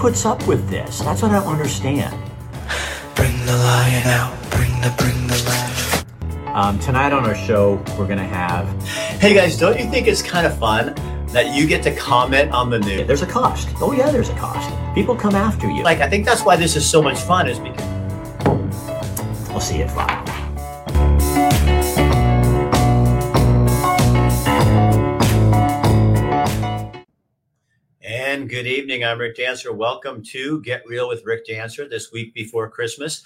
puts up with this? That's what I don't understand. Bring the lion out. Bring the bring the lion. Um, tonight on our show, we're to have. Hey guys, don't you think it's kind of fun that you get to comment on the news? There's a cost. Oh, yeah, there's a cost. People come after you. Like, I think that's why this is so much fun, is because. We'll see you at five. Good evening. I'm Rick Dancer. Welcome to Get Real with Rick Dancer this week before Christmas.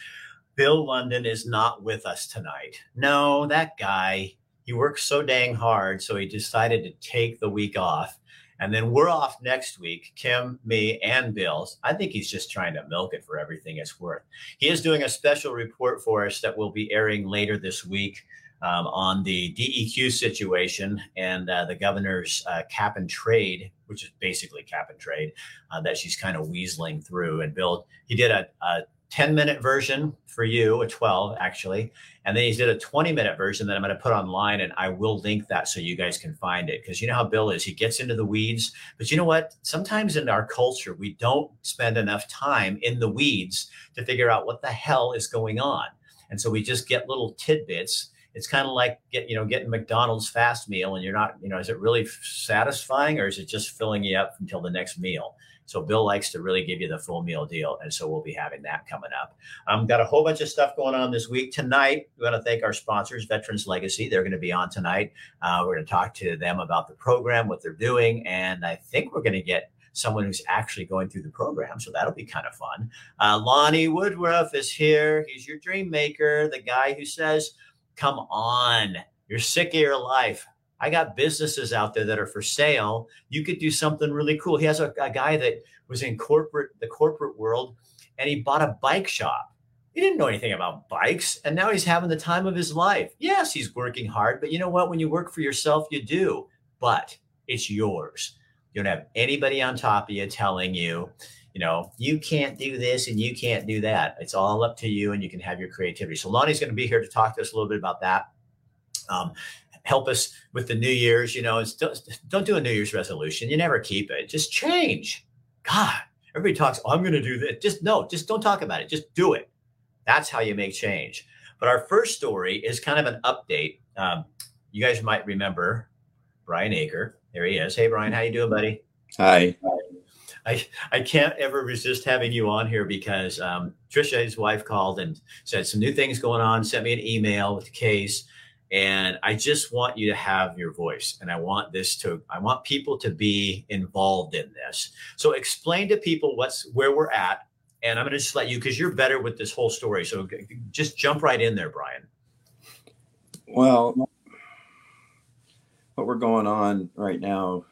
Bill London is not with us tonight. No, that guy, he works so dang hard. So he decided to take the week off. And then we're off next week, Kim, me, and Bill's. I think he's just trying to milk it for everything it's worth. He is doing a special report for us that will be airing later this week um, on the DEQ situation and uh, the governor's uh, cap and trade, which is basically cap and trade, uh, that she's kind of weaseling through. And Bill, he did a, a 10 minute version for you, a 12 actually. And then he did a 20 minute version that I'm going to put online and I will link that so you guys can find it. Because you know how Bill is, he gets into the weeds. But you know what? Sometimes in our culture, we don't spend enough time in the weeds to figure out what the hell is going on. And so we just get little tidbits it's kind of like get you know getting McDonald's fast meal and you're not you know is it really satisfying or is it just filling you up until the next meal? So Bill likes to really give you the full meal deal, and so we'll be having that coming up. Um, got a whole bunch of stuff going on this week. Tonight, we want to thank our sponsors, Veterans Legacy. They're going to be on tonight. Uh, we're going to talk to them about the program, what they're doing, and I think we're going to get someone who's actually going through the program. So that'll be kind of fun. Uh, Lonnie Woodruff is here. He's your dream maker, the guy who says, Come on. You're sick of your life. I got businesses out there that are for sale. You could do something really cool. He has a, a guy that was in corporate, the corporate world, and he bought a bike shop. He didn't know anything about bikes, and now he's having the time of his life. Yes, he's working hard, but you know what? When you work for yourself, you do, but it's yours. You don't have anybody on top of you telling you, you know, you can't do this and you can't do that. It's all up to you and you can have your creativity. So Lonnie's going to be here to talk to us a little bit about that. Um, help us with the New Year's, you know, don't, don't do a New Year's resolution. You never keep it. Just change. God, everybody talks, oh, I'm going to do this. Just no, just don't talk about it. Just do it. That's how you make change. But our first story is kind of an update. Um, you guys might remember Brian Aker. There he is. Hey, Brian, how you doing, buddy? Hi. I, I can't ever resist having you on here because um, Trisha, his wife, called and said some new things going on, sent me an email with the case. And I just want you to have your voice. And I want this to, I want people to be involved in this. So explain to people what's where we're at. And I'm going to just let you, because you're better with this whole story. So just jump right in there, Brian. Well, what we're going on right now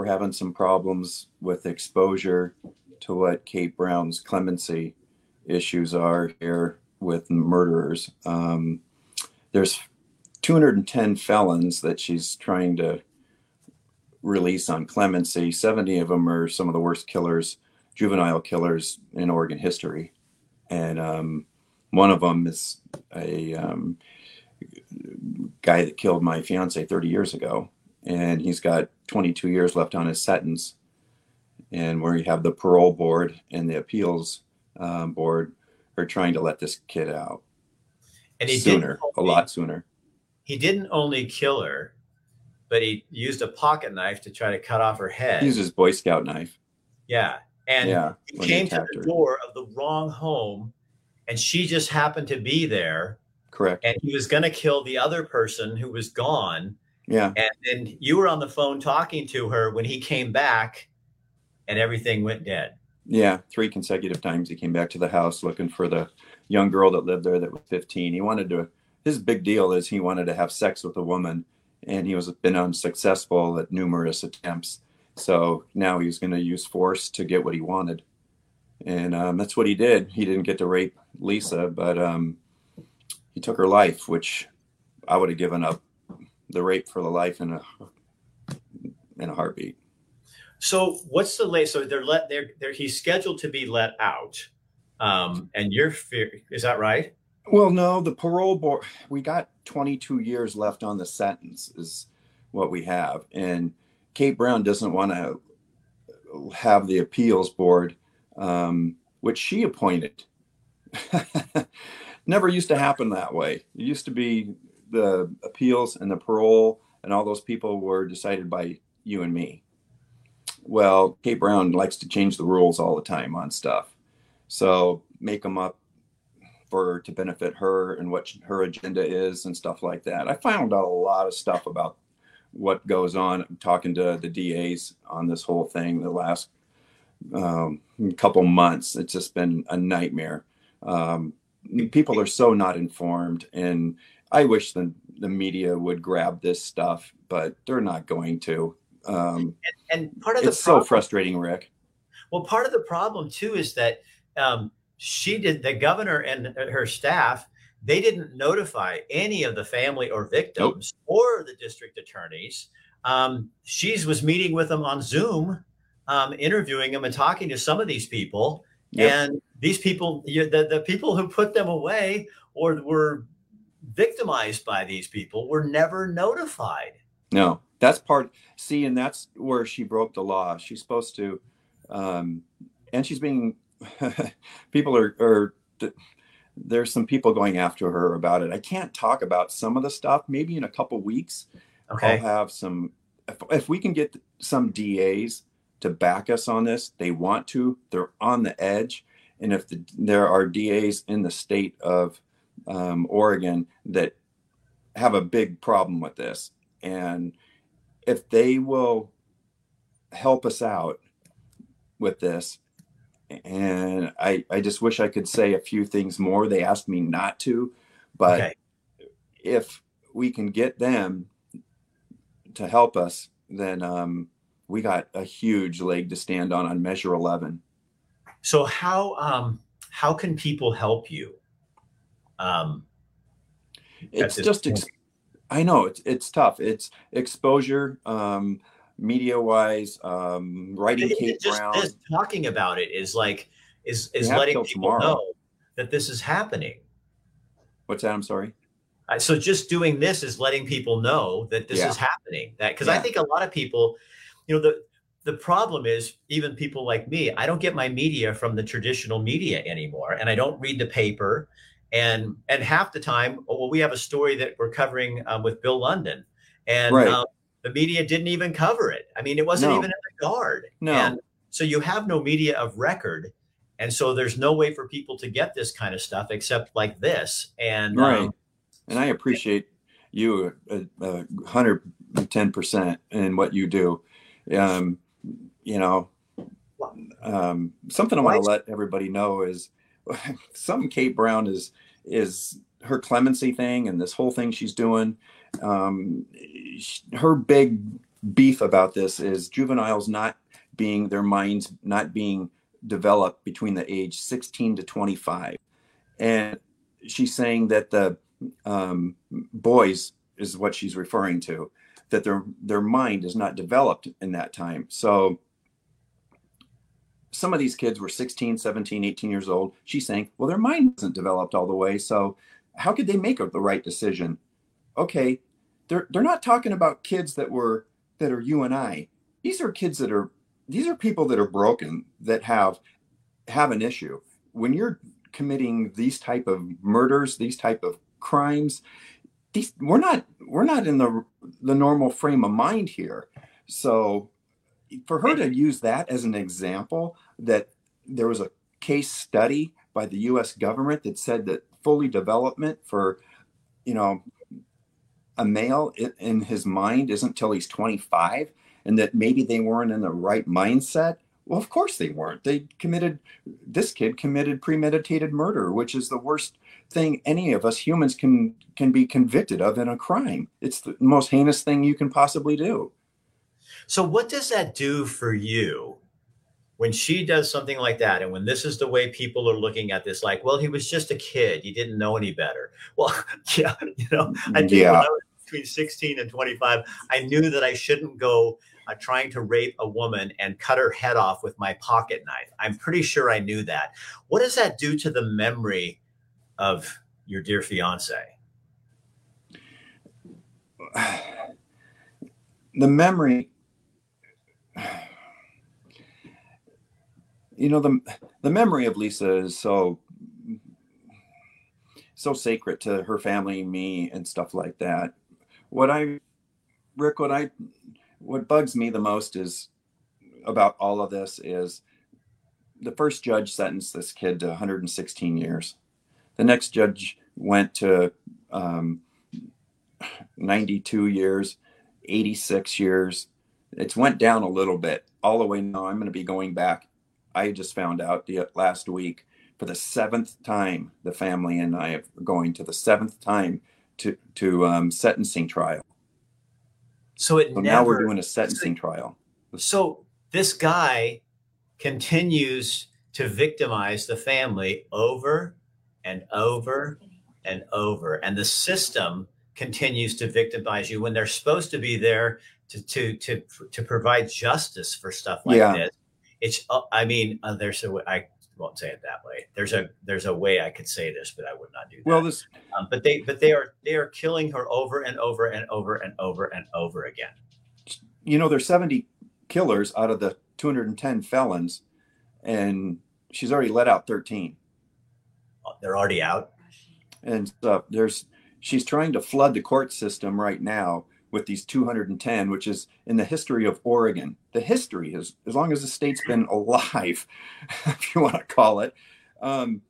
we're having some problems with exposure to what Kate Brown's clemency issues are here with murderers. Um, there's 210 felons that she's trying to release on clemency. 70 of them are some of the worst killers, juvenile killers in Oregon history. And um, one of them is a um, guy that killed my fiance 30 years ago and he's got 22 years left on his sentence. And where you have the parole board and the appeals um, board are trying to let this kid out. And he sooner, a lot sooner. He didn't only kill her, but he used a pocket knife to try to cut off her head. He used his Boy Scout knife. Yeah. And yeah, he came to the her. door of the wrong home, and she just happened to be there. Correct. And he was going to kill the other person who was gone yeah. And then you were on the phone talking to her when he came back and everything went dead. Yeah. Three consecutive times he came back to the house looking for the young girl that lived there that was 15. He wanted to, his big deal is he wanted to have sex with a woman and he was been unsuccessful at numerous attempts. So now he's going to use force to get what he wanted. And um, that's what he did. He didn't get to rape Lisa, but um, he took her life, which I would have given up the rape for the life in a in a heartbeat. So what's the late? So they're let they're, they're he's scheduled to be let out, um, and you're fear is that right? Well, no, the parole board. We got 22 years left on the sentence is what we have, and Kate Brown doesn't want to have the appeals board, um, which she appointed. Never used to happen that way. It used to be the appeals and the parole and all those people were decided by you and me. Well, Kate Brown likes to change the rules all the time on stuff. So make them up for to benefit her and what her agenda is and stuff like that. I found out a lot of stuff about what goes on talking to the DAs on this whole thing the last um, couple months. It's just been a nightmare. Um, people are so not informed, and I wish the the media would grab this stuff, but they're not going to. Um, and, and, part of the it's problem, so frustrating, Rick. Well, part of the problem too is that um, she did the governor and her staff they didn't notify any of the family or victims nope. or the district attorneys. Um, she was meeting with them on Zoom, um, interviewing them and talking to some of these people. Yep. And these people, the, the people who put them away or were victimized by these people were never notified. No, that's part. See, and that's where she broke the law. She's supposed to, um, and she's being. people are, are there's some people going after her about it. I can't talk about some of the stuff. Maybe in a couple weeks, okay. I'll have some. If, if we can get some DAs to back us on this, they want to. They're on the edge, and if the, there are DAs in the state of um, Oregon that have a big problem with this, and if they will help us out with this and I, I just wish I could say a few things more. They asked me not to, but okay. if we can get them to help us, then um, we got a huge leg to stand on on Measure 11. So how um, how can people help you? Um, it's just ex- I know it's it's tough. It's exposure. Um, media wise, um, writing Kate just, Brown. Just talking about it is like is is letting people tomorrow. know that this is happening. What's that? I'm sorry. Uh, so just doing this is letting people know that this yeah. is happening. That because yeah. I think a lot of people, you know, the the problem is even people like me, I don't get my media from the traditional media anymore, and I don't read the paper. And and half the time, oh, well, we have a story that we're covering um, with Bill London, and right. um, the media didn't even cover it. I mean, it wasn't no. even in the guard. No. And so you have no media of record. And so there's no way for people to get this kind of stuff except like this. And right. Um, and I appreciate you a hundred ten percent in what you do. Um, you know, um, something I want to let everybody know is something Kate Brown is is her clemency thing and this whole thing she's doing. Um, her big beef about this is juveniles not being their minds not being developed between the age 16 to 25 and she's saying that the um, boys is what she's referring to that their their mind is not developed in that time. So some of these kids were 16 17 18 years old she's saying well their mind isn't developed all the way so how could they make the right decision okay, they're they're not talking about kids that were that are you and I. These are kids that are these are people that are broken that have have an issue. When you're committing these type of murders, these type of crimes, these we're not we're not in the the normal frame of mind here. So for her to use that as an example that there was a case study by the US government that said that fully development for you know a male in his mind isn't till he's 25 and that maybe they weren't in the right mindset. Well of course they weren't. They committed this kid committed premeditated murder which is the worst thing any of us humans can can be convicted of in a crime. It's the most heinous thing you can possibly do so what does that do for you when she does something like that and when this is the way people are looking at this like well he was just a kid he didn't know any better well yeah you know i think yeah. when I was between 16 and 25, I knew that I shouldn't go uh, trying to rape a woman and cut her head off with my pocket knife. I'm pretty sure I knew that. What does that do to the memory of your dear fiance? The memory you know the the memory of Lisa is so so sacred to her family, me, and stuff like that. What I, Rick, what I, what bugs me the most is about all of this is the first judge sentenced this kid to 116 years. The next judge went to um, 92 years, 86 years. It's went down a little bit all the way now. I'm going to be going back. I just found out the last week for the seventh time. The family and I are going to the seventh time to to um, sentencing trial. So it So never, now we're doing a sentencing trial. So this guy continues to victimize the family over and over and over, and the system continues to victimize you when they're supposed to be there to to to to provide justice for stuff like Yeah. this. It's uh, I mean uh, there's a way I won't say it that way. There's a there's a way I could say this, but I would not do that. Well, this Um, but they but they are they are killing her over and over and over and over and over again. you know there's 70 killers out of the 210 felons, and she's already let out 13. They're already out. and stuff. There's she's trying to flood the court system right now with these 210, which is in the history of Oregon. The history is as long as the state's been alive, if you want to call it. Um,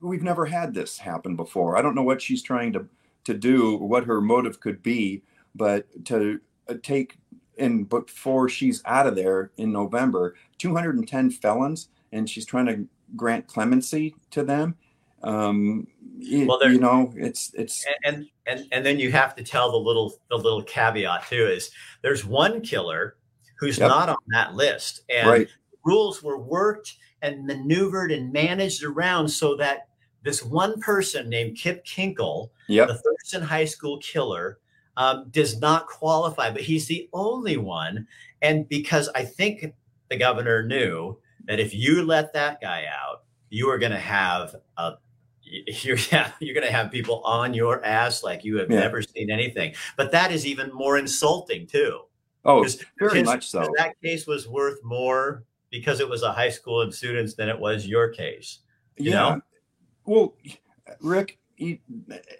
we've never had this happen before. I don't know what she's trying to to do, what her motive could be, but to uh, take in before she's out of there in November, 210 felons, and she's trying to grant clemency to them um it- Well, there- you know it's it's and, and and and then you have to tell the little the little caveat too is there's one killer who's Yep. not on that list and right rules were worked and maneuvered and managed around so that this one person named Kip Kinkel, yep the Thurston High School killer, um, does not qualify, but he's the only one. And because I think the governor knew that if you let that guy out, you are going to have a you're yeah, you're going to have people on your ass like you have Yeah. never seen anything. But that is even more insulting too. Oh, very because- much so That case was worth more because it was a high school and students than it was your case. you yeah know? well rick you,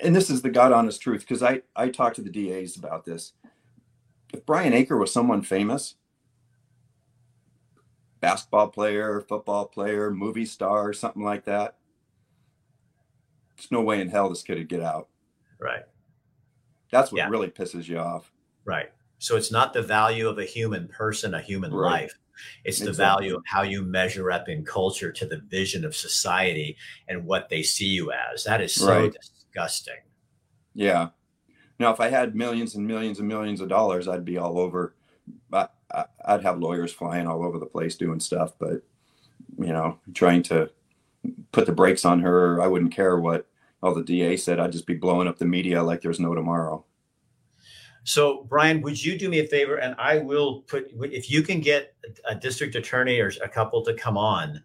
and this is the god honest truth because i i talked to the das about this if brian aker was someone famous basketball player football player movie star something like that there's no way in hell this kid would get out Right. that's what Yeah. really pisses you off Right. So it's not the value of a human person, a human Right. life. It's the Exactly. value of how you measure up in culture to the vision of society and what they see you as. That is so Right. disgusting. Yeah. Now, if I had millions and millions and millions of dollars, I'd be all over. I, I, I'd have lawyers flying all over the place doing stuff, but you know, trying to put the brakes on her, I wouldn't care what all the DA said. I'd just be blowing up the media like there's no tomorrow. So, Brian, would you do me a favor? And I will put, if you can get a district attorney or a couple to come on,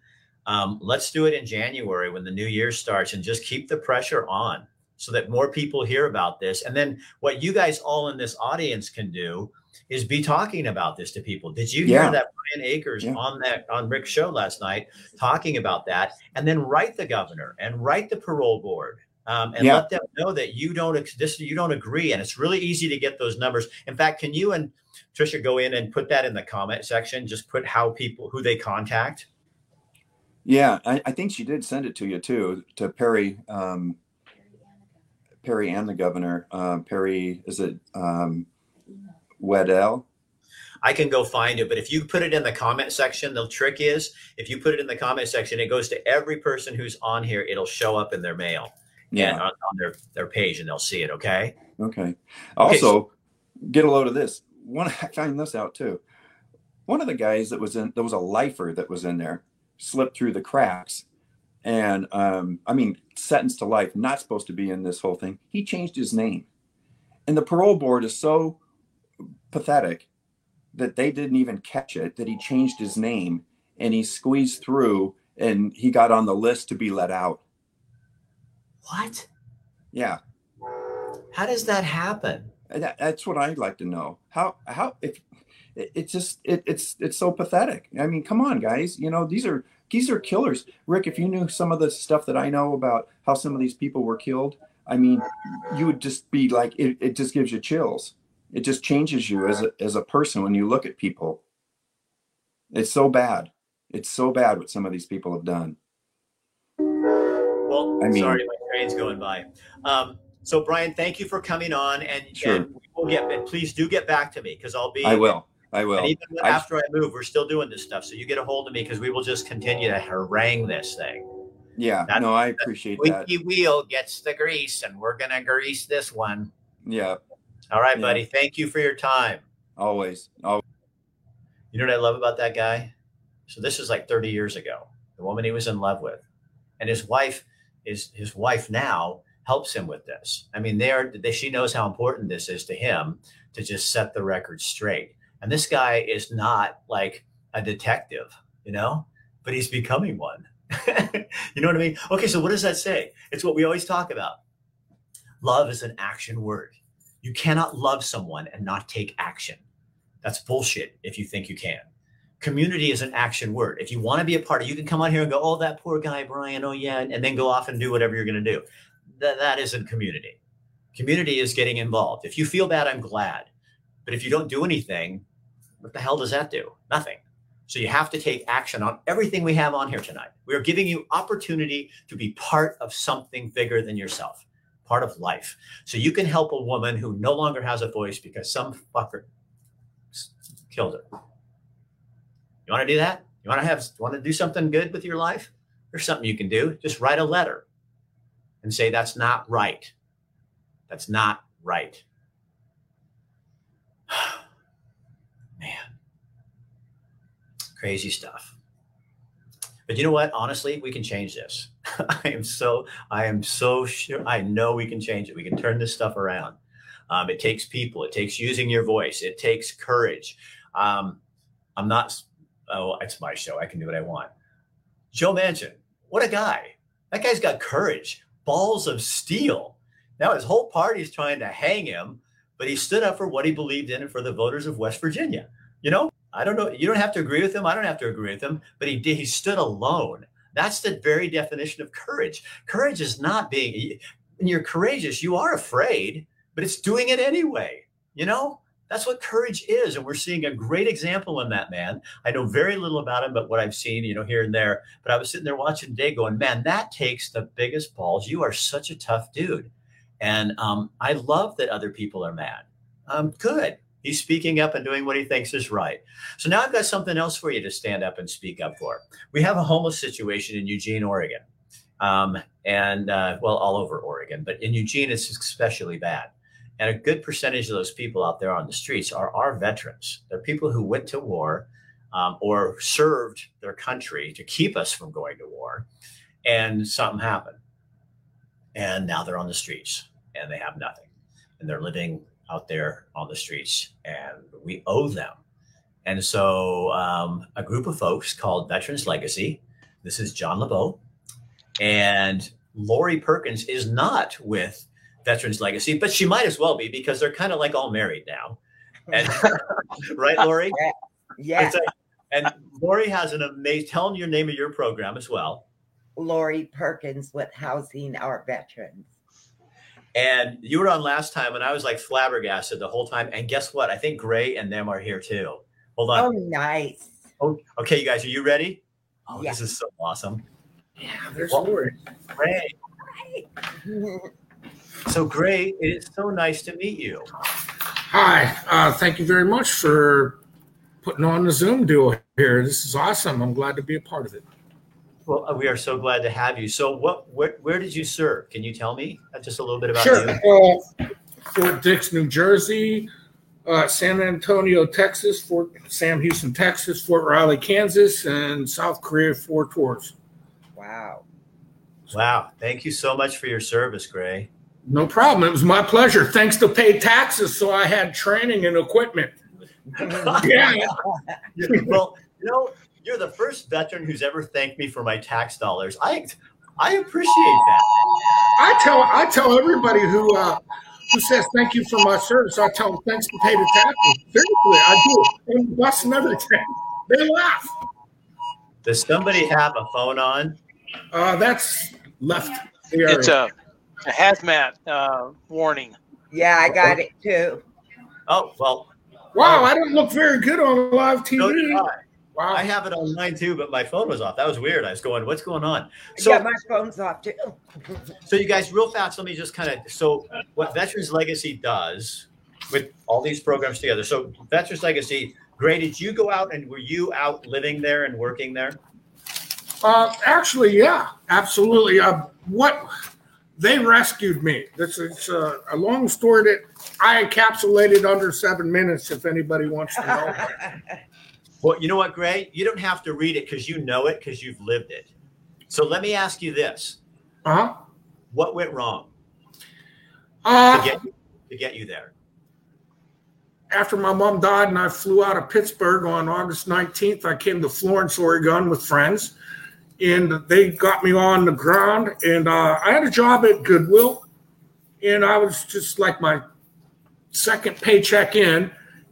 um, let's do it in January when the new year starts and just keep the pressure on so that more people hear about this. And then what you guys all in this audience can do is be talking about this to people. Did you hear Yeah. that Brian Akers Yeah. on that on Rick's show last night talking about that? And then write the governor and write the parole board um, and Yeah. let them know that you don't this you don't agree. And it's really easy to get those numbers. In fact, can you and Trisha go in and put that in the comment section? Just put how people who they contact. Yeah, I, I think she did send it to you too, to Perry, um, Perry and the governor. Um, Perry, is it um, Weddell? I can go find it, but if you put it in the comment section, the trick is if you put it in the comment section, it goes to every person who's on here. It'll show up in their mail Yeah. on, on their their page, and they'll see it. Okay. Okay. Also, get a load of this. One, I found this out too. One of the guys that was in, there was a lifer that was in there, slipped through the cracks, and um, I mean, sentenced to life, not supposed to be in this whole thing. He changed his name, and the parole board is so pathetic that they didn't even catch it. That he changed his name and he squeezed through, and he got on the list to be let out. What? Yeah. How does that happen? That, that's what I'd like to know. How how if it, it just it, it's it's so pathetic. I mean, come on, guys. You know, these are these are killers. Rick, if you knew some of the stuff that I know about how some of these people were killed, I mean, you would just be like, it, it just gives you chills. It just changes you as a, as a person when you look at people. It's so bad. It's so bad what some of these people have done. Well, I mean- sorry, my train's going by. Um, so, Brian, thank you for coming on, and, Sure. and we will get. And please do get back to me because I'll be. I will. I will. And even I- after I move, we're still doing this stuff. So you get a hold of me because we will just continue to harangue this thing. Yeah. That- No, I appreciate that. Squeaky wheel gets the grease, and we're gonna grease this one. Yeah. All right, Yeah. buddy. Thank you for your time. Always. Always. You know what I love about that guy? So this is like 30 years ago. The woman he was in love with, and his wife is his wife now helps him with this. I mean, they're they, she knows how important this is to him to just set the record straight. And this guy is not like a detective, you know, but he's becoming one. you know what I mean? Okay, so what does that say? It's what we always talk about. Love is an action word. You cannot love someone and not take action. That's bullshit if you think you can. Community is an action word. If you want to be a part of, you can come on here and go, "Oh, that poor guy, Brian. Oh, yeah," and then go off and do whatever you're going to do. That that isn't community. Community is getting involved. If you feel bad, I'm glad. But if you don't do anything, what the hell does that do? Nothing. So you have to take action on everything we have on here tonight. We are giving you opportunity to be part of something bigger than yourself, part of life. So you can help a woman who no longer has a voice because some fucker killed her. You want to do that? You want to have want to do something good with your life? There's something you can do. Just write a letter and say that's not right. That's not right. Man. Crazy stuff. But you know what? Honestly, we can change this. I am so I am so sure I know we can change it. We can turn this stuff around. Um, it takes people. It takes using your voice. It takes courage. Um, I'm not. Oh, it's my show. I can do what I want. Joe Manchin, what a guy! That guy's got courage, balls of steel. Now his whole party's trying to hang him, but he stood up for what he believed in and for the voters of West Virginia. You know, I don't know. You don't have to agree with him. I don't have to agree with him, but he did. He stood alone. That's the very definition of courage. Courage is not being. When you're courageous, you are afraid, but it's doing it anyway. You know, that's what courage is, and we're seeing a great example in that man. I know very little about him, but what I've seen, you know, here and there. But I was sitting there watching today, going, "Man, that takes the biggest balls. You are such a tough dude." And um, I love that other people are mad. Um, good. He's speaking up and doing what he thinks is right. So now I've got something else for you to stand up and speak up for. We have a homeless situation in Eugene, Oregon, um, and uh, well, all over Oregon, but in Eugene, it's especially bad. And a good percentage of those people out there on the streets are our veterans. They're people who went to war um, or served their country to keep us from going to war, and something happened. And now they're on the streets and they have nothing. And they're living out there on the streets, and we owe them. And so, um, a group of folks called Veterans Legacy. This is John LeBeau, and Lori Perkins is not with Veterans Legacy, but she might as well be because they're kind of like all married now. And right, Lori? Yeah, It's like- and Lori has an amazing. Tell them your name of your program as well. Lori Perkins with Housing Our Veterans. And you were on last time, and I was like flabbergasted the whole time. And guess what? I think Gray and them are here too. Hold on. Oh, nice. Oh, okay, you guys, are you ready? Oh, Yeah. this is so awesome. Yeah, there's Well- Lori. Gray. So, Gray, it is so nice to meet you. Hi, uh, thank you very much for putting on the Zoom deal here. This is awesome. I'm glad to be a part of it. Well, uh, we are so glad to have you. So, what, where, where did you serve? Can you tell me uh, just a little bit about Sure. you? Uh, Fort Dix, New Jersey, uh, San Antonio, Texas, Fort Sam Houston, Texas, Fort Riley, Kansas, and South Korea, four tours. wow. Wow, thank you so much for your service, Gray. No problem. It was my pleasure. Thanks to pay taxes, so I had training and equipment. Yeah. well, you know, you're the first veteran who's ever thanked me for my tax dollars. I I appreciate that. I tell I tell everybody who uh, who says thank you for my service, I tell them thanks potato tackle. Seriously, I do. And bust another thing. They laugh. Does somebody have a phone on? Uh, that's left. the. It's a, a hazmat uh, warning. Yeah, I got it too. Oh, well, wow, I don't look very good on live TV. I. Wow. I have it on mine too, but my phone was off. That was weird. I was going, what's going on? So, yeah, So, my phone's off too. so you guys, real fast, let me just kind of, so what Veterans Legacy does with all these programs together. So Veterans Legacy, Gray, did you go out and were you out living there and working there? Uh, actually, yeah, absolutely. Uh, what they rescued me. This is uh, a long story that I encapsulated under seven minutes. If anybody wants to know. Well, you know what, Gray? You don't have to read it because you know it because you've lived it. So let me ask you this: Uh-huh. What went wrong to Uh, get to get you there? after my mom died and I flew out of Pittsburgh on August 19th, I came to Florence, Oregon with friends. And they got me on the ground. And uh, I had a job at Goodwill. And I was just like my second paycheck in.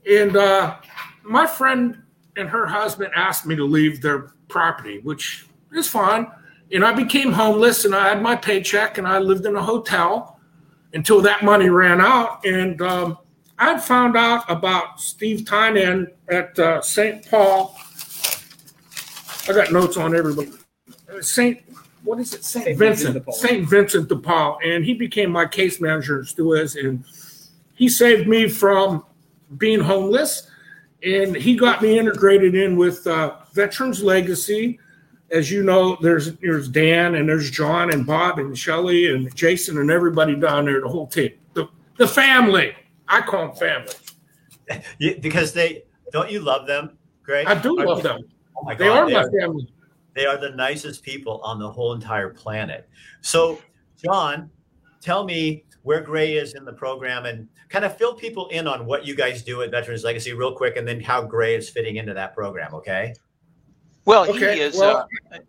And uh, my friend and her husband asked me to leave their property, which is fine. And I became homeless and I had my paycheck and I lived in a hotel until that money ran out. And um, I found out about Steve Tynan at uh, St. Paul. I got notes on everybody. St. What is it? St. St. Vincent. Vincent de Paul. St. Vincent de Paul. And he became my case manager, still is. And he saved me from being homeless. And he got me integrated in with uh, Veterans Legacy. As you know, there's there's Dan and there's John and Bob and Shelly and Jason and everybody down there, the whole team, the, the family. I call them family. You, because they don't you love them, Gray? I do love you- them. Oh my They are they my are- family. They are the nicest people on the whole entire planet. So, John, tell me where Gray is in the program and kind of fill people in on what you guys do at Veterans Legacy real quick and then how Gray is fitting into that program, okay? Well, Okay, he is. well- uh,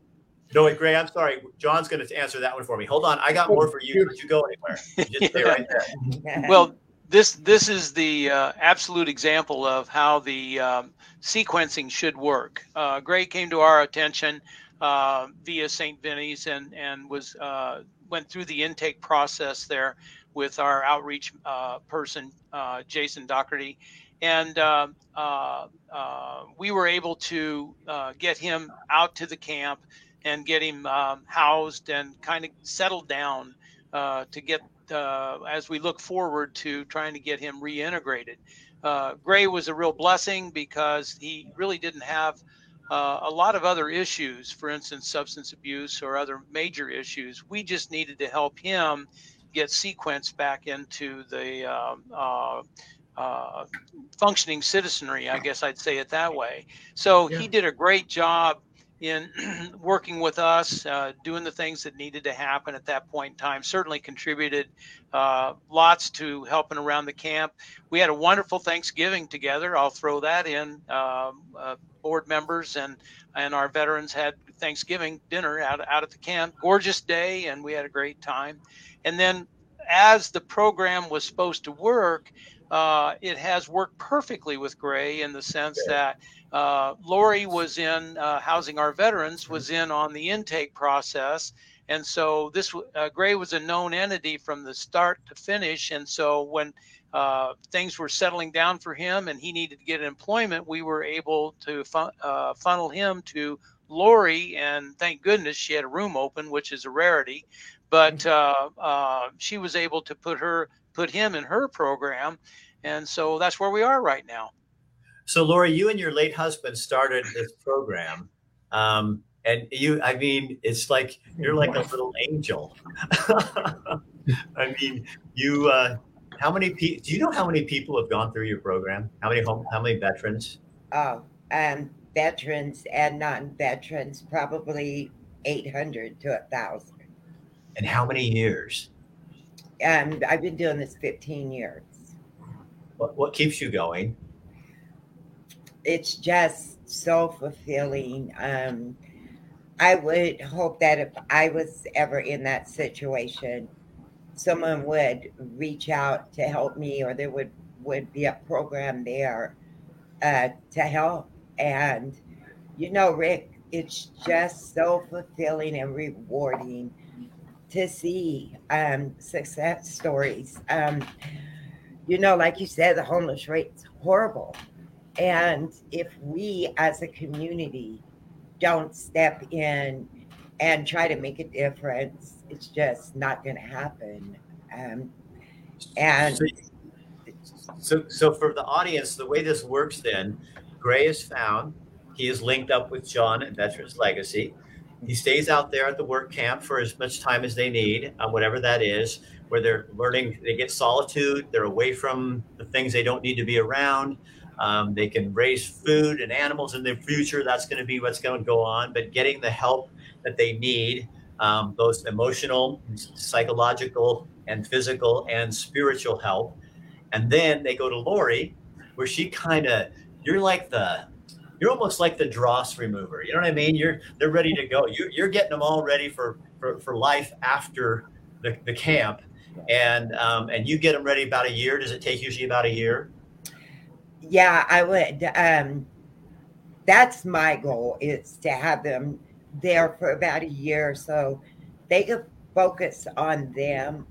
No, wait, Gray, I'm sorry. John's going to answer that one for me. Hold on. I got more for you. Don't you go anywhere. You just stay right there. well, this this is the uh, absolute example of how the um, sequencing should work. Uh, Gray came to our attention uh, via St. Vinny's and and was uh, went through the intake process there with our outreach uh, person uh, Jason Doherty, and we were able to get him out to the camp and get him um, housed and kind of settled down to get uh, as we look forward to trying to get him reintegrated. Uh, Gray was a real blessing because he really didn't have uh, a lot of other issues, for instance, substance abuse or other major issues. We just needed to help him get sequenced back into the um, uh, uh, functioning citizenry, I guess I'd say it that way. So he did a great job in working with us, uh, doing the things that needed to happen at that point in time. Certainly contributed uh, lots to helping around the camp. We had a wonderful Thanksgiving together. I'll throw that in. Um, uh, board members and and our veterans had Thanksgiving dinner out out at the camp. Gorgeous day, and we had a great time. And then, as the program was supposed to work, uh, it has worked perfectly with Gray in the sense that uh, Lori was in uh, housing our veterans, was in on the intake process. And so this uh, Gray was a known entity from the start to finish. And so when uh, things were settling down for him and he needed to get employment, we were able to fun- uh, funnel him to Lori. And thank goodness she had a room open, which is a rarity. But uh, uh, she was able to put her put him in her program, and so that's where we are right now. So, Laura, you and your late husband started this program. Um, and you, I mean, it's like you're like a little angel. I mean, you, uh, how many people, do you know how many people have gone through your program? How many home, how many veterans? oh, um, veterans and non-veterans, probably 800 to a thousand. And how many years? Um, I've been doing this 15 years. What, what keeps you going? It's just so fulfilling. Um, I would hope that if I was ever in that situation, someone would reach out to help me, or there would would be a program there uh, to help. And you know, Rick, it's just so fulfilling and rewarding to see um, success stories. Um, you know, like you said, the homeless rate's horrible. And if we as a community don't step in and try to make a difference, it's just not going to happen. Um, and so, so, for the audience, the way this works then, Gray is found. He is linked up with John at Veterans Legacy. He stays out there at the work camp for as much time as they need, uh, whatever that is, where they're learning, they get solitude, they're away from the things they don't need to be around. Um, they can raise food and animals in the future. That's going to be what's going to go on. But getting the help that they need, um, both emotional, psychological, and physical and spiritual help. And then they go to Lori, where she kind of, you're like the, you're almost like the dross remover. You know what I mean? You're, they're ready to go. You, you're getting them all ready for, for, for life after the, the camp. And, um, and you get them ready about a year. Does it take usually about a year? Yeah, I would. Um, that's my goal is to have them there for about a year so they can focus on them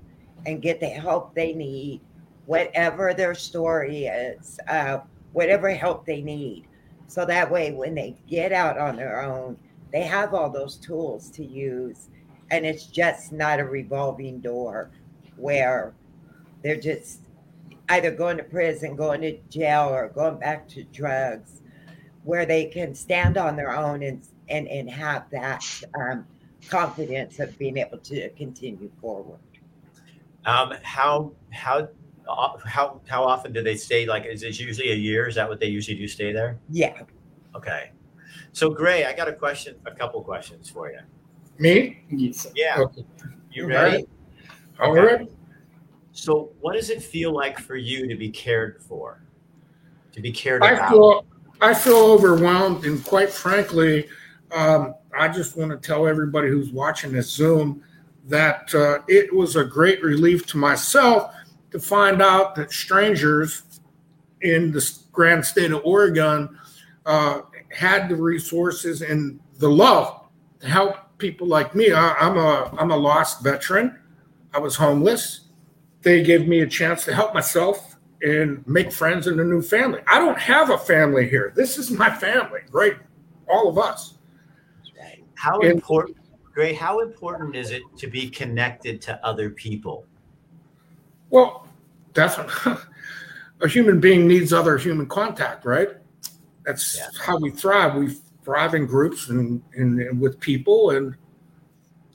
and get the help they need, whatever their story is, uh, whatever help they need. So that way, when they get out on their own, they have all those tools to use. And it's just not a revolving door where they're just either going to prison, going to jail, or going back to drugs, where they can stand on their own and and and have that um, confidence of being able to continue forward. Um, how how how how often do they stay? Like, is it usually a year? Is that what they usually do? Stay there? Yeah. Okay. So, Gray, I got a question, a couple questions for you. Me? Yeah. Okay. You All ready? right. All right. So, what does it feel like for you to be cared for? To be cared I about? feel I feel overwhelmed, and quite frankly, um, I just want to tell everybody who's watching this Zoom that uh, it was a great relief to myself to find out that strangers in the grand state of Oregon uh, had the resources and the love to help people like me. I, I'm a I'm a lost veteran. I was homeless. They gave me a chance to help myself and make friends in a new family. I don't have a family here. This is my family, right? All of us. How And- important, Gray? How important is it to be connected to other people? Well, definitely. A human being needs other human contact, right? That's Yeah. how we thrive. We thrive in groups and, and, and with people, and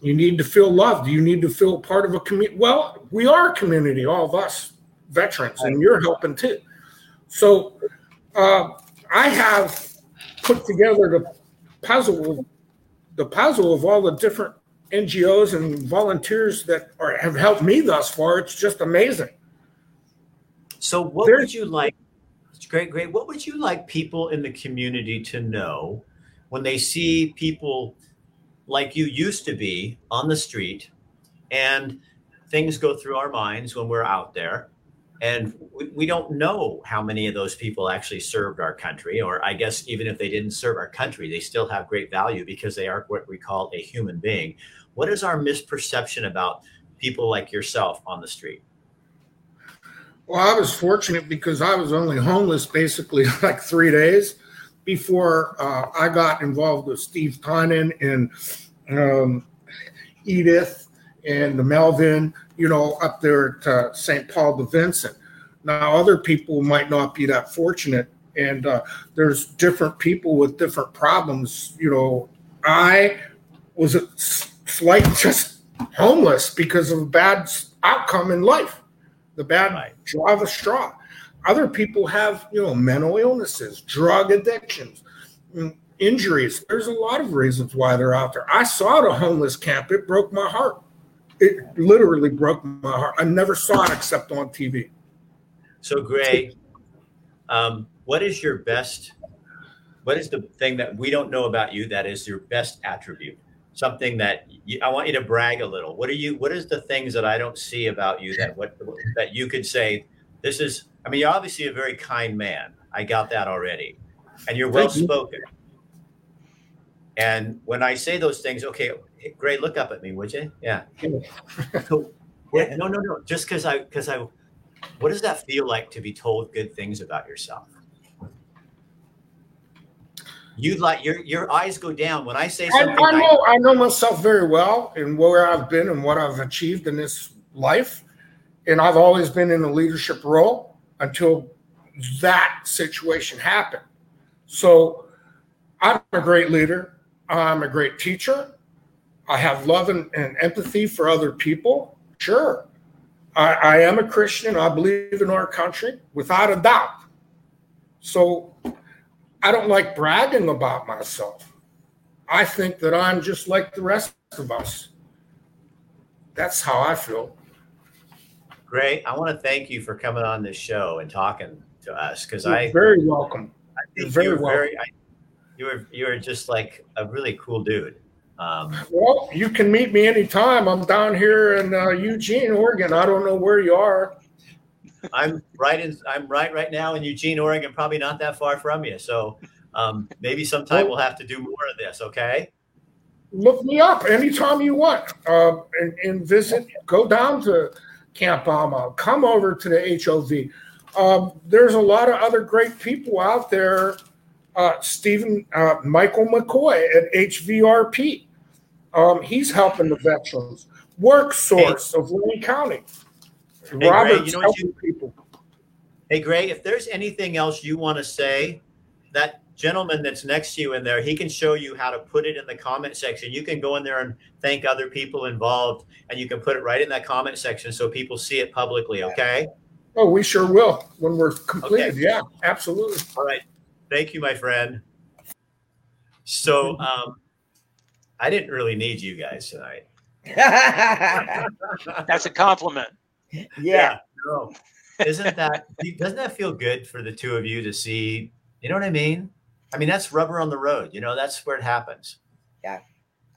you need to feel loved. You need to feel part of a community. Well, we are a community, all of us veterans, and you're helping too. So uh, I have put together the puzzle, the puzzle of all the different NGOs and volunteers that are, have helped me thus far. It's just amazing. So, what There- would you like? It's great, great. What would you like people in the community to know when they see people like you used to be on the street and things go through our minds when we're out there? And we, we don't know how many of those people actually served our country, or I guess even if they didn't serve our country, they still have great value because they are what we call a human being. What is our misperception about people like yourself on the street? Well, I was fortunate because I was only homeless basically like three days before uh, I got involved with Steve Tynan and um, Edith and the Melvin, you know, up there at uh, St. Paul de Vincent. Now, other people might not be that fortunate, and uh, there's different people with different problems. You know, I was a slight just homeless because of a bad outcome in life the bad Right. draw the straw. Other people have, you know, mental illnesses, drug addictions, mm, injuries. There's a lot of reasons why they're out there. I saw the homeless camp. It broke my heart. It literally broke my heart. I never saw it except on TV. So, Gray, um, what is your best? What is the thing that we don't know about you that is your best attribute? Something that you, I want you to brag a little. What are you? What is the things that I don't see about you that what that you could say? This is. I mean, you're obviously a very kind man. I got that already, and you're well spoken. And when I say those things, okay, great, look up at me, would you? Yeah. so, yeah, no, no, no. Just because I, because I, what does that feel like to be told good things about yourself? You'd like your your eyes go down when I say something. I, I know I know myself very well and where I've been and what I've achieved in this life, and I've always been in a leadership role until that situation happened. So I'm a great leader. I'm a great teacher. I have love and, and empathy for other people. Sure. I, I am a Christian. I believe in our country without a doubt. So I don't like bragging about myself. I think that I'm just like the rest of us. That's how I feel. Great. I want to thank you for coming on this show and talking to us because I very welcome. I think you're very you're welcome. Very, I, you were you were just like a really cool dude. Um, well, you can meet me anytime. I'm down here in uh, Eugene, Oregon. I don't know where you are. I'm right in. I'm right right now in Eugene, Oregon. Probably not that far from you. So um, maybe sometime well, have to do more of this. Okay. Look me up anytime you want, uh, and, and, visit. Go down to Camp Alma. Come over to the HOV. Um, there's a lot of other great people out there uh, Stephen uh, Michael McCoy at HVRP. Um, he's helping the veterans. Work source of Lane County. Hey, Robert's you know helping you, people. Hey, Gray, if there's anything else you want to say, that gentleman that's next to you in there, he can show you how to put it in the comment section. You can go in there and thank other people involved, and you can put it right in that comment section so people see it publicly. Okay. Oh, we sure will when we're completed. Okay. Yeah, absolutely. All right. Thank you, my friend. So um, I didn't really need you guys tonight. That's a compliment. Yeah. yeah no. Isn't that doesn't that feel good for the two of you to see? You know what I mean? I mean that's rubber on the road. You know that's where it happens. Yeah,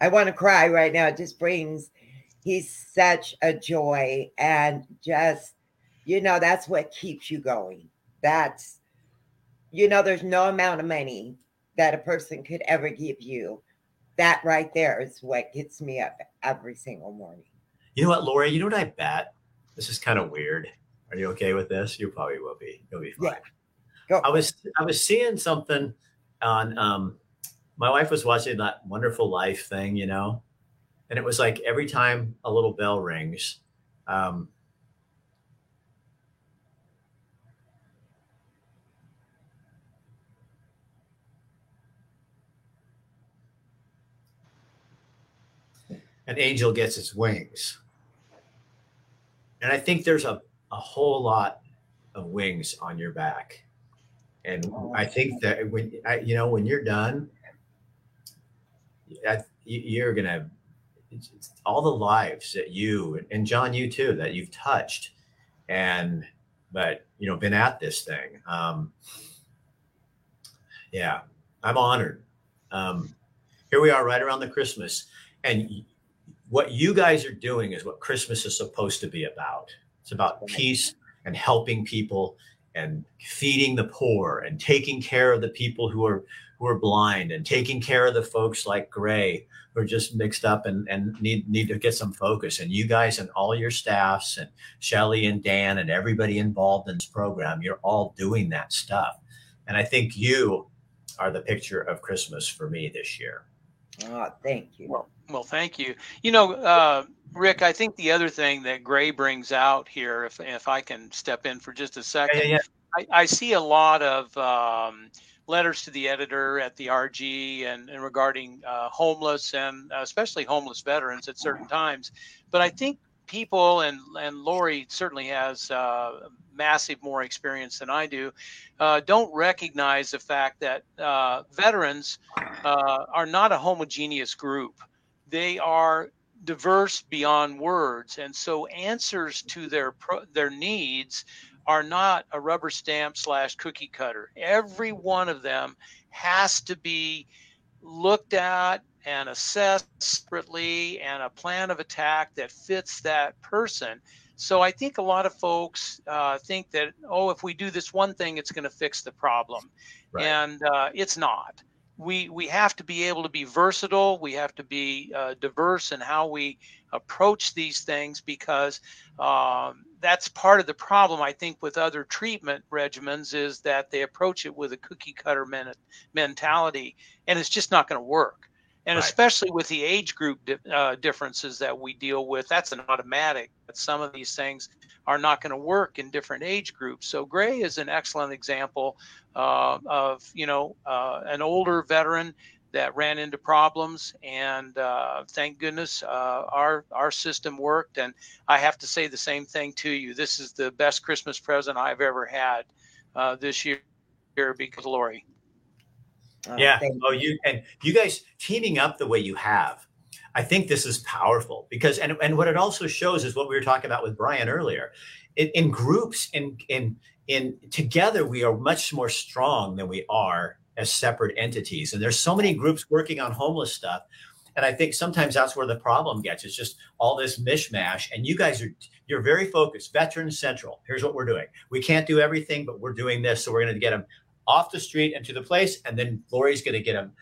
I want to cry right now. It just brings. He's such a joy, and just you know that's what keeps you going. That's you know, there's no amount of money that a person could ever give you. That right there is what gets me up every single morning. You know what, Lori? You know what I bet? This is kind of weird. Are you okay with this? You probably will be. You'll be fine. Yeah. Go. I was I was seeing something on um my wife was watching that wonderful life thing, you know, and it was like every time a little bell rings, um, an angel gets its wings. And I think there's a, a whole lot of wings on your back. And I think that when I, you know, when you're done, I, you're to, all the lives that you and John, you too, that you've touched and, but, you know, been at this thing. Um, yeah, I'm honored. Um, here we are right around the Christmas and what you guys are doing is what Christmas is supposed to be about. It's about peace and helping people and feeding the poor and taking care of the people who are who are blind and taking care of the folks like Gray who are just mixed up and, and need need to get some focus. And you guys and all your staffs and Shelly and Dan and everybody involved in this program, you're all doing that stuff. And I think you are the picture of Christmas for me this year. Oh, thank you. Well, well, thank you. You know, uh, Rick, I think the other thing that Gray brings out here, if if I can step in for just a second, yeah, yeah. I, I, see a lot of um, letters to the editor at the RG and, and regarding uh, homeless and especially homeless veterans at certain times. But I think people and and Lori certainly has uh, massive more experience than I do, uh, don't recognize the fact that uh, veterans uh, are not a homogeneous group. They are diverse beyond words, and so answers to their pro- their needs are not a rubber stamp slash cookie cutter. Every one of them has to be looked at and assessed separately and a plan of attack that fits that person. So I think a lot of folks uh, think that, oh, if we do this one thing, it's going to fix the problem. Right. And uh, it's not. We, we have to be able to be versatile. We have to be uh, diverse in how we approach these things because um, that's part of the problem I think with other treatment regimens is that they approach it with a cookie cutter men- mentality, and it's just not going to work and right. especially with the age group uh, differences that we deal with that's an automatic that some of these things are not going to work in different age groups. So gray is an excellent example uh, of you know uh, an older veteran that ran into problems and uh, thank goodness uh, our our system worked. And i have to say the same thing to you. This is the best christmas present i've ever had uh, this year because lori Oh, yeah. Oh, you and you guys teaming up the way you have. I think this is powerful because and and what it also shows is what we were talking about with Brian earlier. In, in groups, in in in together, we are much more strong than we are as separate entities. And there's so many groups working on homeless stuff. And I think sometimes that's where the problem gets. It's just all this mishmash. And you guys are you're very focused. Veteran Central. Here's what we're doing. We can't do everything, but we're doing this. So we're going to get them off the street and to the place, and then Lori's going to get them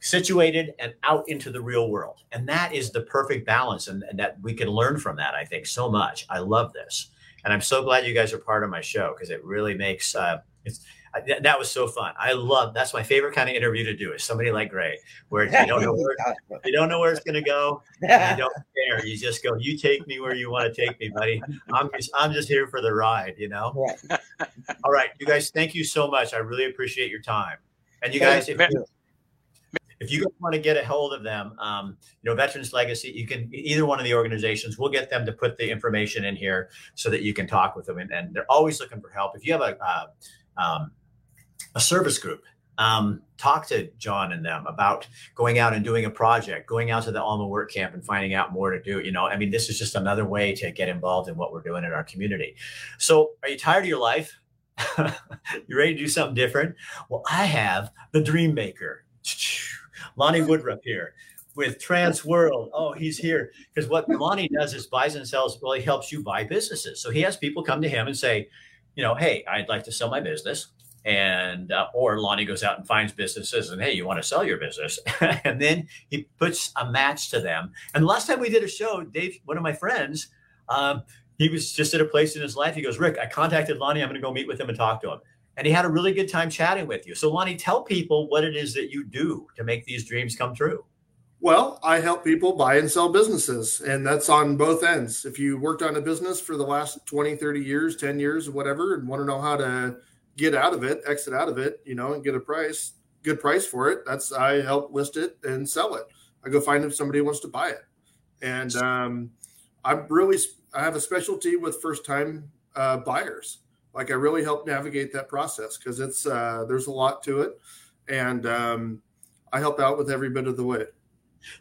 situated and out into the real world. And that is the perfect balance, and, and that we can learn from that. I think so much. I love this, and I'm so glad you guys are part of my show because it really makes uh, it's that was so fun. I love that's my favorite kind of interview to do is somebody like Gray, where you don't know where you don't know where it's going to go. you don't care. You just go. You take me where you want to take me, buddy. I'm just I'm just here for the ride. You know. Right. All right, you guys. Thank you so much. I really appreciate your time. And you guys, if you, if you want to get a hold of them, um, you know, Veterans Legacy, you can either one of the organizations. We'll get them to put the information in here so that you can talk with them. And, and they're always looking for help. If you have a uh, um, a service group. Um, talk to John and them about going out and doing a project, going out to the Alma Work Camp and finding out more to do. You know, I mean, this is just another way to get involved in what we're doing in our community. So, are you tired of your life? you ready to do something different? Well, I have the Dream Maker, Lonnie Woodruff here with Transworld. Oh, he's here because what Lonnie does is buys and sells. Well, he helps you buy businesses. So he has people come to him and say, you know, hey, I'd like to sell my business and uh, or Lonnie goes out and finds businesses and hey, you want to sell your business, and then he puts a match to them. And the last time we did a show, Dave, one of my friends, um, he was just at a place in his life. He goes, Rick, I contacted Lonnie. I'm going to go meet with him and talk to him. And he had a really good time chatting with you. So Lonnie, tell people what it is that you do to make these dreams come true. Well, I help people buy and sell businesses, and that's on both ends. If you worked on a business for the last 20, 30 years, 10 years, whatever, and want to know how to get out of it, exit out of it, you know, and get a price, good price for it. That's I help list it and sell it. I go find if somebody wants to buy it, and um, I'm really I have a specialty with first time uh, buyers. Like I really help navigate that process because it's uh, there's a lot to it, and um, I help out with every bit of the way.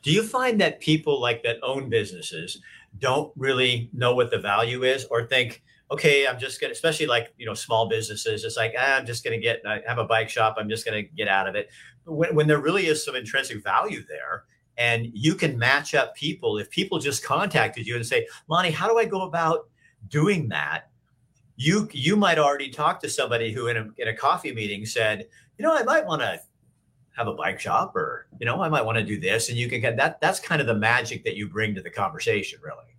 Do you find that people like that own businesses don't really know what the value is or think okay, I'm just gonna, especially like you know small businesses, it's like ah, I'm just gonna get, I have a bike shop, I'm just gonna get out of it. When, when there really is some intrinsic value there, and you can match up people, if people just contacted you and say, Lonnie, how do I go about doing that? You you might already talk to somebody who in a in a coffee meeting said, you know, I might want to have a bike shop or you know i might want to do this and you can get that that's kind of the magic that you bring to the conversation really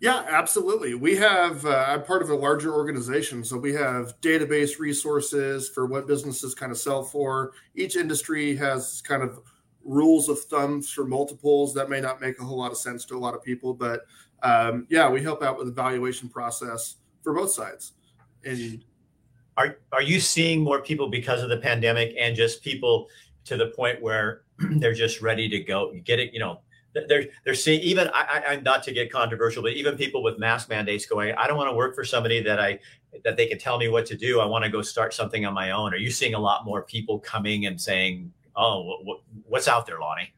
yeah, absolutely. We have, uh, I'm part of a larger organization. So we have database resources for what businesses kind of sell for. Each industry has kind of rules of thumbs for multiples that may not make a whole lot of sense to a lot of people. But um, yeah, we help out with the valuation process for both sides. And are, are you seeing more people because of the pandemic and just people to the point where they're just ready to go You get it, you know, they're they're seeing even I, I, am not to get controversial, but even people with mask mandates going, I don't want to work for somebody that I that they can tell me what to do. I want to go start something on my own. Are you seeing a lot more people coming and saying, "Oh, what, what's out there, Lonnie"?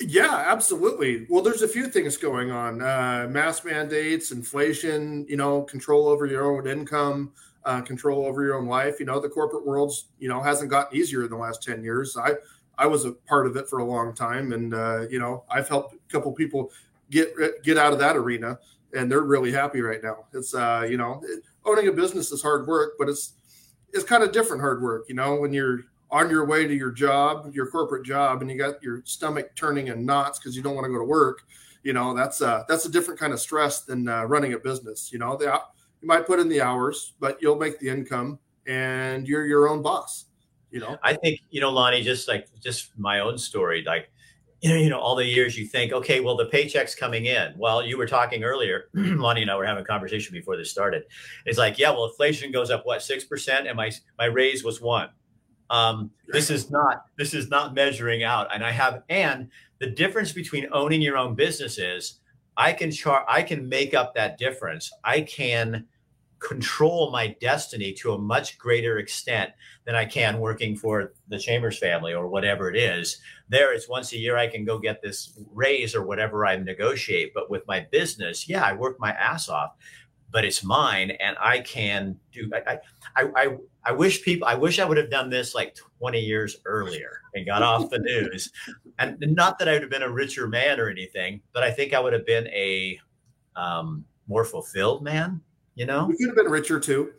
Yeah, absolutely. Well, there's a few things going on: uh, mask mandates, inflation, you know, control over your own income, uh, control over your own life. You know, the corporate world's you know hasn't gotten easier in the last ten years. I I was a part of it for a long time, and uh, you know, I've helped a couple people get get out of that arena, and they're really happy right now. It's uh, you know, owning a business is hard work, but it's it's kind of different hard work. You know, when you're on your way to your job, your corporate job, and you got your stomach turning in knots because you don't want to go to work. You know, that's uh that's a different kind of stress than uh, running a business. You know, the, you might put in the hours, but you'll make the income, and you're your own boss you know i think you know lonnie just like just my own story like you know, you know, all the years you think, okay, well, the paycheck's coming in. Well, you were talking earlier, Lonnie and I were having a conversation before this started. It's like, yeah, well, inflation goes up what six percent, and my my raise was one. Um, this is not this is not measuring out, and I have and the difference between owning your own business is I can chart, I can make up that difference. I can control my destiny to a much greater extent than I can working for the Chambers family or whatever it is. There, it's once a year I can go get this raise or whatever I negotiate. But with my business, yeah, I work my ass off, but it's mine and I can do. I, I, I, I wish people, I wish I would have done this like 20 years earlier and got off the news. And not that I would have been a richer man or anything, but I think I would have been a um, more fulfilled man you know, you could have been richer too.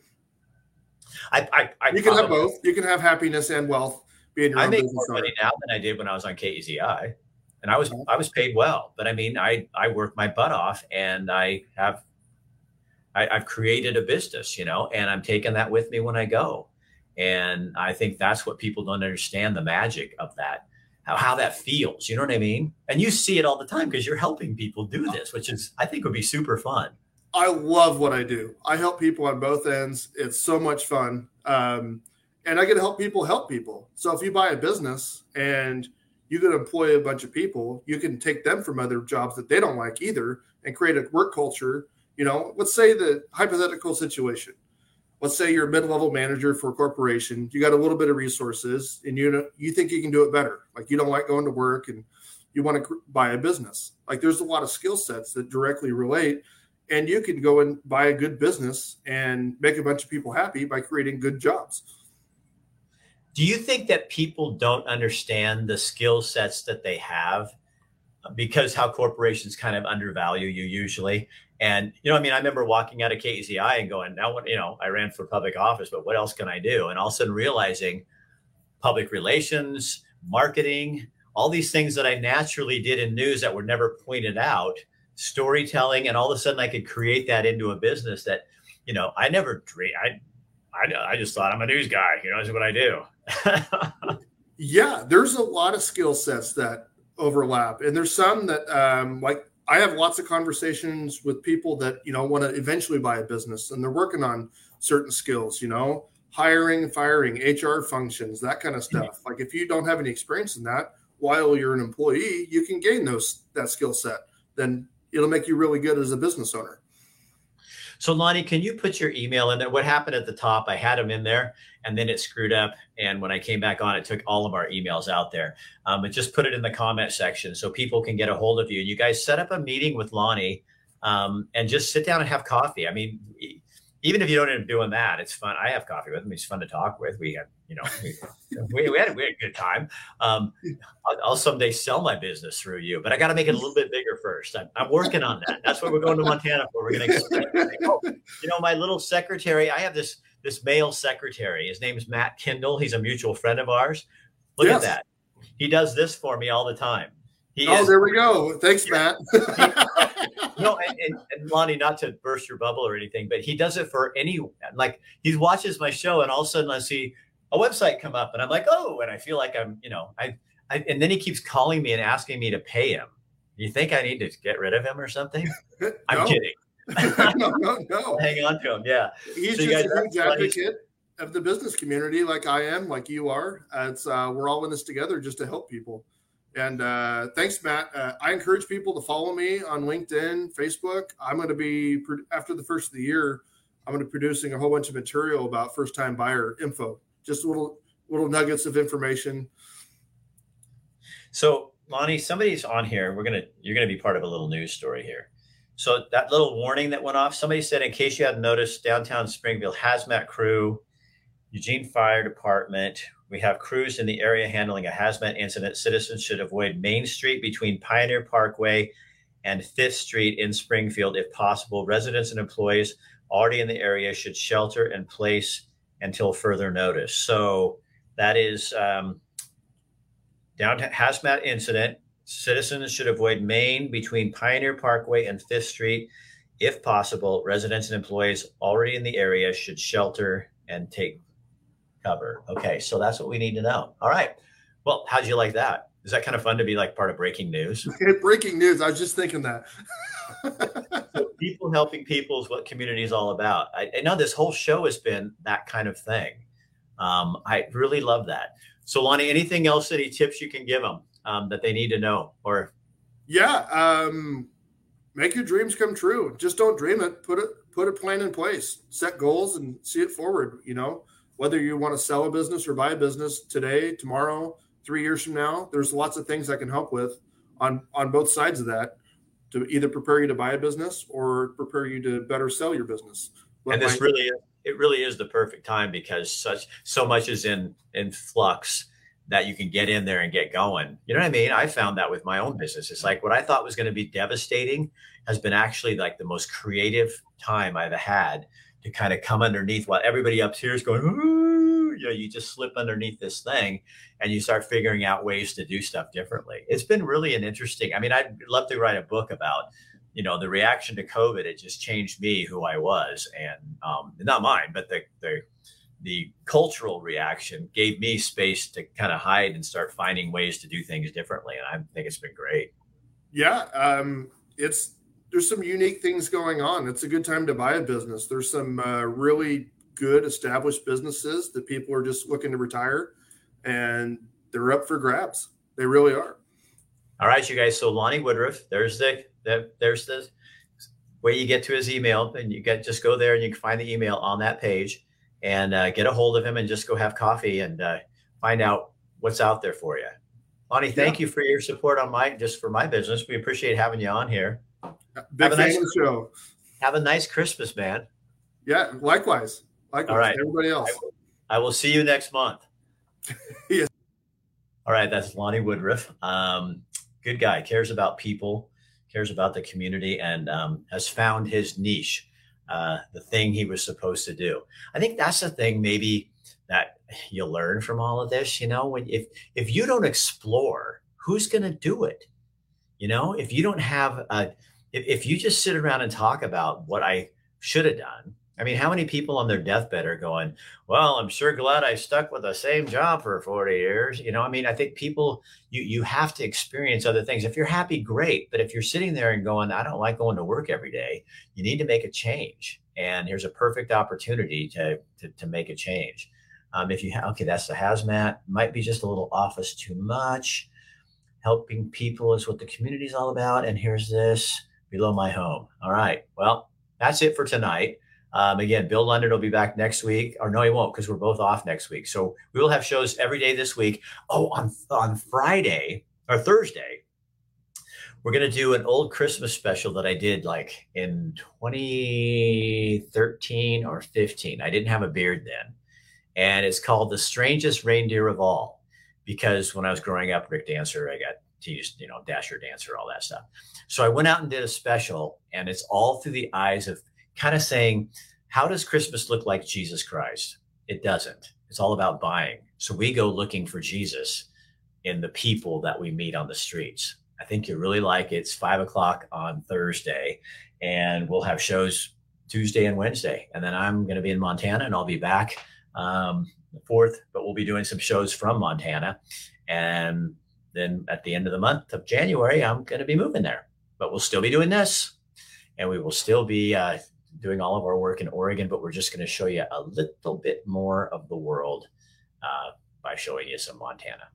I, I, I you can have both. You can have happiness and wealth. Being your I make more money now than I did when I was on KEZI, and I was I was paid well. But I mean, I I work my butt off, and I have I, I've created a business, you know, and I'm taking that with me when I go. And I think that's what people don't understand the magic of that, how, how that feels. You know what I mean? And you see it all the time because you're helping people do oh. this, which is, I think, would be super fun. I love what I do. I help people on both ends. It's so much fun. Um, and I get to help people help people. So if you buy a business and you can employ a bunch of people, you can take them from other jobs that they don't like either and create a work culture. You know, let's say the hypothetical situation. Let's say you're a mid-level manager for a corporation. You got a little bit of resources, and you know you think you can do it better. Like you don't like going to work, and you want to buy a business. Like there's a lot of skill sets that directly relate and you can go and buy a good business and make a bunch of people happy by creating good jobs. Do you think that people don't understand the skill sets that they have because how corporations kind of undervalue you usually? And you know, I mean, I remember walking out of KEZI and going, "Now, what? You know, I ran for public office, but what else can I do?" And all of a sudden realizing public relations, marketing, all these things that I naturally did in news that were never pointed out storytelling, and all of a sudden I could create that into a business that, you know, I never dream. I, I, I just thought I'm a news guy. You know, that's what I do. yeah, there's a lot of skill sets that overlap, and there's some that, um, like, I have lots of conversations with people that you know want to eventually buy a business, and they're working on certain skills. You know, hiring, firing, HR functions, that kind of stuff. Like, if you don't have any experience in that while you're an employee, you can gain those that skill set. Then it'll make you really good as a business owner. So Lonnie, can you put your email in there? What happened at the top? I had them in there and then it screwed up. And when I came back on, it took all of our emails out there. Um, but just put it in the comment section so people can get a hold of you. And you guys set up a meeting with Lonnie um, and just sit down and have coffee. I mean, even if you don't end up doing that, it's fun. I have coffee with him. He's fun to talk with. We have, you know, we, we, had, we had a good time. Um, I'll, I'll, someday sell my business through you, but I got to make it a little bit bigger first. I'm, I'm, working on that. That's what we're going to Montana for. We're going to, oh, you know, my little secretary. I have this this male secretary. His name is Matt Kindle. He's a mutual friend of ours. Look yes. at that. He does this for me all the time. He oh, is, there we go. Thanks, Matt. no, and, and, and, Lonnie, not to burst your bubble or anything, but he does it for any like he watches my show, and all of a sudden I see a website come up, and I'm like, oh, and I feel like I'm, you know, I, I and then he keeps calling me and asking me to pay him. You think I need to get rid of him or something? I'm kidding. no, no, no. Hang on to him. Yeah. He's so just a huge advocate of the business community, like I am, like you are. It's uh, we're all in this together just to help people. And uh, thanks, Matt. Uh, I encourage people to follow me on LinkedIn, Facebook. I'm going to be after the first of the year. I'm going to be producing a whole bunch of material about first time buyer info, just little little nuggets of information. So, Lonnie, somebody's on here. We're gonna you're gonna be part of a little news story here. So that little warning that went off, somebody said, in case you hadn't noticed, downtown Springfield hazmat crew, Eugene Fire Department, we have crews in the area handling a hazmat incident. Citizens should avoid Main Street between Pioneer Parkway and Fifth Street in Springfield if possible. Residents and employees already in the area should shelter in place until further notice. So that is um, downtown hazmat incident. Citizens should avoid Main between Pioneer Parkway and Fifth Street if possible. Residents and employees already in the area should shelter and take cover. Okay, so that's what we need to know. All right. Well, how'd you like that? Is that kind of fun to be like part of breaking news? breaking news. I was just thinking that. so people helping people is what community is all about. I, I, know this whole show has been that kind of thing. Um, I really love that. So, Lonnie, anything else, any tips you can give them um, that they need to know? Or, yeah, um, make your dreams come true. Just don't dream it. Put it, put a plan in place. Set goals and see it forward. You know, whether you want to sell a business or buy a business today, tomorrow, three years from now, there's lots of things I can help with on on both sides of that to either prepare you to buy a business or prepare you to better sell your business. What and this really it really is the perfect time because such so much is in in flux that you can get in there and get going. You know what I mean? I found that with my own business. It's like what I thought was going to be devastating has been actually like the most creative time I've had to kind of come underneath while everybody up here is going, Ooh, you know, you just slip underneath this thing and you start figuring out ways to do stuff differently. It's been really an interesting. I mean, I'd love to write a book about, you know, the reaction to COVID. It just changed me, who I was, and um, not mine, but the the the cultural reaction gave me space to kind of hide and start finding ways to do things differently, and I think it's been great. Yeah, um, it's there's some unique things going on. It's a good time to buy a business. There's some uh, really good established businesses that people are just looking to retire and they're up for grabs. They really are. All right, you guys. So Lonnie Woodruff, there's the, the there's the way you get to his email, and you get just go there and you can find the email on that page and uh, get a hold of him and just go have coffee and uh, find out what's out there for you. Lonnie, thank yeah. you for your support on my just for my business. We appreciate having you on here. Big have a nice show. Have a nice Christmas, man. Yeah, likewise. Likewise. All right. Everybody else. I will, I will see you next month. yes. All right, that's Lonnie Woodruff. Um, good guy, cares about people, cares about the community, and um, has found his niche, uh, the thing he was supposed to do. I think that's the thing maybe that you learn from all of this. You know, when if if you don't explore, who's going to do it? You know, if you don't have a, if, if you just sit around and talk about what I should have done, I mean, how many people on their deathbed are going, well, I'm sure glad I stuck with the same job for 40 years. You know, I mean, I think people, you, you have to experience other things. If you're happy, great. But if you're sitting there and going, I don't like going to work every day, you need to make a change. And here's a perfect opportunity to, to, to make a change. Um, if you okay, that's the hazmat, might be just a little office too much. Helping people is what the community is all about. And here's this below my home. All right. Well, that's it for tonight. Um, again, Bill London will be back next week, or no, he won't because we're both off next week. So we will have shows every day this week. Oh, on on Friday or Thursday, we're gonna do an old Christmas special that I did like in 2013 or 15. I didn't have a beard then, and it's called "The Strangest Reindeer of All," because when I was growing up, Rick Dancer, I got teased, you know, Dasher Dancer, all that stuff. So I went out and did a special, and it's all through the eyes of kind of saying, how does Christmas look like Jesus Christ? It doesn't. It's all about buying. So we go looking for Jesus in the people that we meet on the streets. I think you'll really like it. It's five o'clock on Thursday, and we'll have shows Tuesday and Wednesday. And then I'm going to be in Montana, and I'll be back um, the fourth. But we'll be doing some shows from Montana, and then at the end of the month of January, I'm going to be moving there. But we'll still be doing this, and we will still be uh, doing all of our work in Oregon, but we're just going to show you a little bit more of the world uh, by showing you some Montana.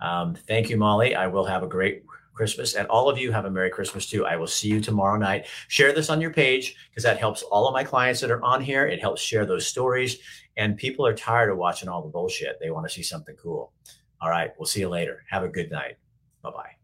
Um, thank you, Molly. I will have a great Christmas, and all of you have a Merry Christmas too. I will see you tomorrow night. Share this on your page because that helps all of my clients that are on here. It helps share those stories, and people are tired of watching all the bullshit. They want to see something cool. All right, we'll see you later. Have a good night. Bye bye.